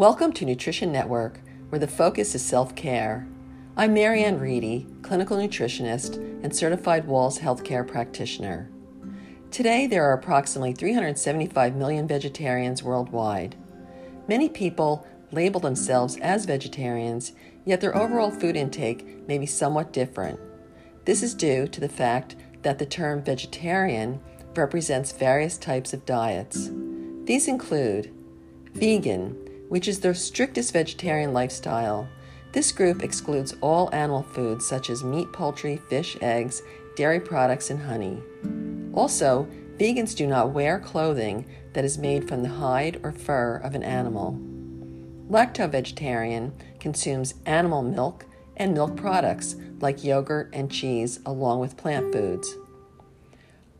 Welcome to Nutrition Network, where the focus is self care. I'm Marianne Reedy, clinical nutritionist and certified Wahls healthcare practitioner. Today, there are approximately 375 million vegetarians worldwide. Many people label themselves as vegetarians, yet their overall food intake may be somewhat different. This is due to the fact that the term vegetarian represents various types of diets. These include vegan, which is the strictest vegetarian lifestyle. This group excludes all animal foods such as meat, poultry, fish, eggs, dairy products, and honey. Also, vegans do not wear clothing that is made from the hide or fur of an animal. Lacto vegetarian consumes animal milk and milk products like yogurt and cheese, along with plant foods.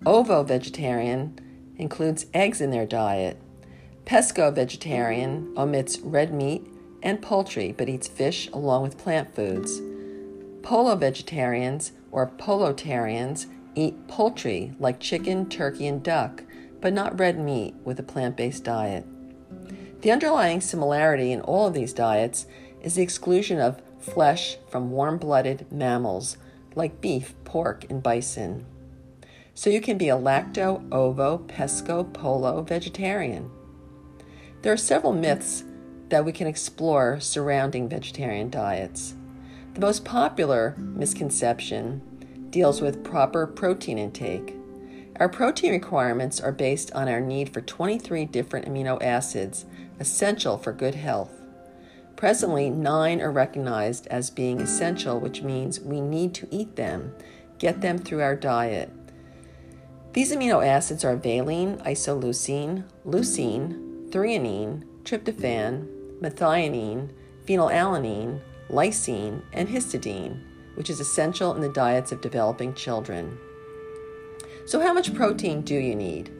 Ovo vegetarian includes eggs in their diet. Pesco vegetarian omits red meat and poultry but eats fish along with plant foods. Pollo vegetarians or pollotarians eat poultry like chicken, turkey, and duck, but not red meat with a plant based diet. The underlying similarity in all of these diets is the exclusion of flesh from warm blooded mammals like beef, pork, and bison. So you can be a lacto, ovo, pesco, pollo vegetarian. There are several myths that we can explore surrounding vegetarian diets. The most popular misconception deals with proper protein intake. Our protein requirements are based on our need for 23 different amino acids essential for good health. Presently, nine are recognized as being essential, which means we need to eat them, get them through our diet. These amino acids are valine, isoleucine, leucine, threonine, tryptophan, methionine, phenylalanine, lysine, and histidine, which is essential in the diets of developing children. So, how much protein do you need?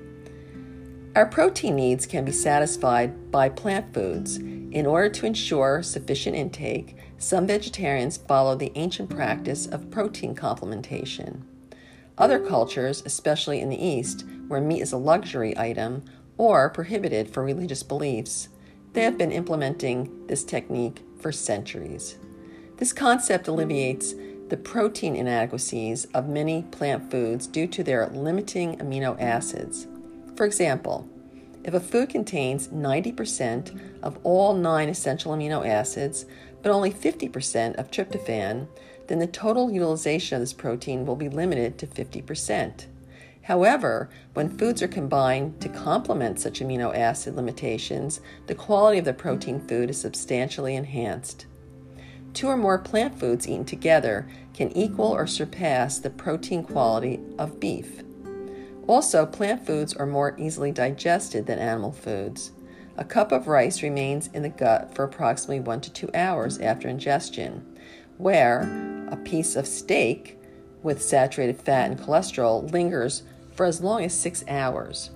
Our protein needs can be satisfied by plant foods. In order to ensure sufficient intake, some vegetarians follow the ancient practice of protein complementation. Other cultures, especially in the East, where meat is a luxury item, or prohibited for religious beliefs. They have been implementing this technique for centuries. This concept alleviates the protein inadequacies of many plant foods due to their limiting amino acids. For example, if a food contains 90% of all nine essential amino acids, but only 50% of tryptophan, then the total utilization of this protein will be limited to 50%. However, when foods are combined to complement such amino acid limitations, the quality of the protein food is substantially enhanced. Two or more plant foods eaten together can equal or surpass the protein quality of beef. Also, plant foods are more easily digested than animal foods. A cup of rice remains in the gut for approximately one to two hours after ingestion, where a piece of steak with saturated fat and cholesterol lingers for as long as six hours.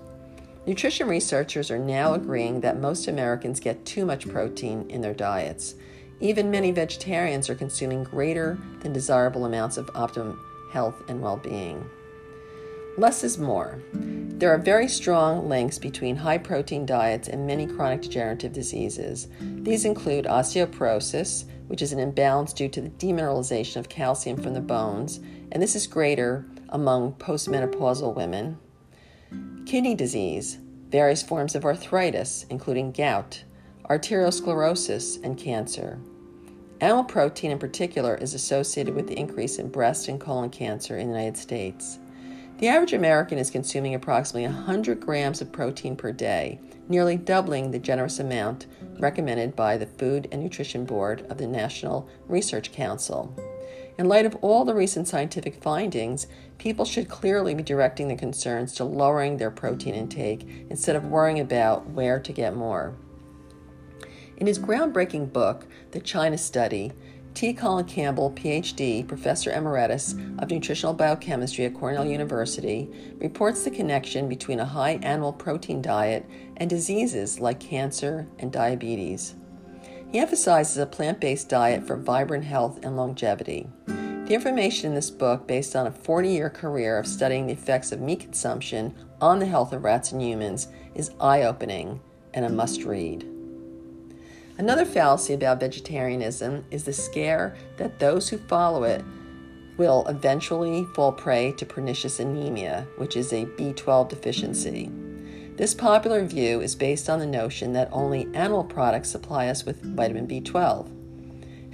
Nutrition researchers are now agreeing that most Americans get too much protein in their diets. Even many vegetarians are consuming greater than desirable amounts of optimum health and well being. Less is more. There are very strong links between high protein diets and many chronic degenerative diseases. These include osteoporosis, which is an imbalance due to the demineralization of calcium from the bones, and this is greater among postmenopausal women, kidney disease, various forms of arthritis, including gout, arteriosclerosis, and cancer. Animal protein, in particular, is associated with the increase in breast and colon cancer in the United States. The average American is consuming approximately 100 grams of protein per day, nearly doubling the generous amount recommended by the Food and Nutrition Board of the National Research Council. In light of all the recent scientific findings, people should clearly be directing their concerns to lowering their protein intake instead of worrying about where to get more. In his groundbreaking book, The China Study, T. Colin Campbell, PhD, Professor Emeritus of Nutritional Biochemistry at Cornell University, reports the connection between a high animal protein diet and diseases like cancer and diabetes. He emphasizes a plant based diet for vibrant health and longevity. The information in this book, based on a 40 year career of studying the effects of meat consumption on the health of rats and humans, is eye opening and a must read. Another fallacy about vegetarianism is the scare that those who follow it will eventually fall prey to pernicious anemia, which is a B12 deficiency. This popular view is based on the notion that only animal products supply us with vitamin B12.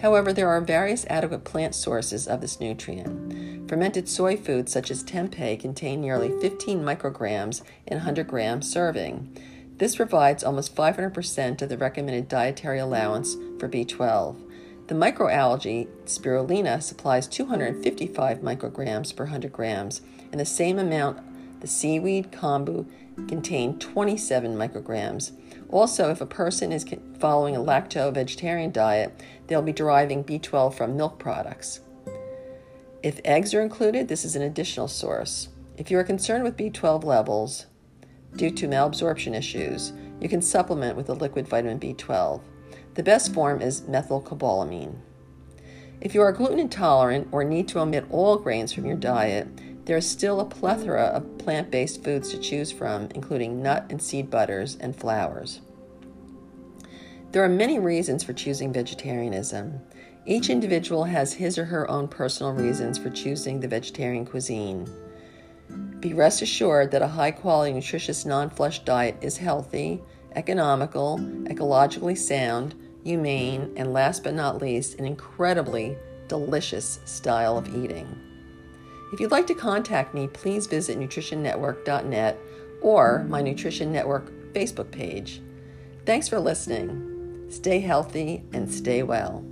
However, there are various adequate plant sources of this nutrient. Fermented soy foods such as tempeh contain nearly 15 micrograms in 100 gram serving. This provides almost 500% of the recommended dietary allowance for B12. The microalgae spirulina supplies 255 micrograms per 100 grams, and the same amount the seaweed kombu contain 27 micrograms. Also, if a person is following a lacto vegetarian diet, they'll be deriving B12 from milk products. If eggs are included, this is an additional source. If you are concerned with B12 levels due to malabsorption issues, you can supplement with a liquid vitamin B12. The best form is methylcobalamin. If you are gluten intolerant or need to omit all grains from your diet, there is still a plethora of plant based foods to choose from, including nut and seed butters and flours. There are many reasons for choosing vegetarianism. Each individual has his or her own personal reasons for choosing the vegetarian cuisine. Be rest assured that a high quality, nutritious, non flesh diet is healthy, economical, ecologically sound, humane, and last but not least, an incredibly delicious style of eating. If you'd like to contact me, please visit nutritionnetwork.net or my Nutrition Network Facebook page. Thanks for listening. Stay healthy and stay well.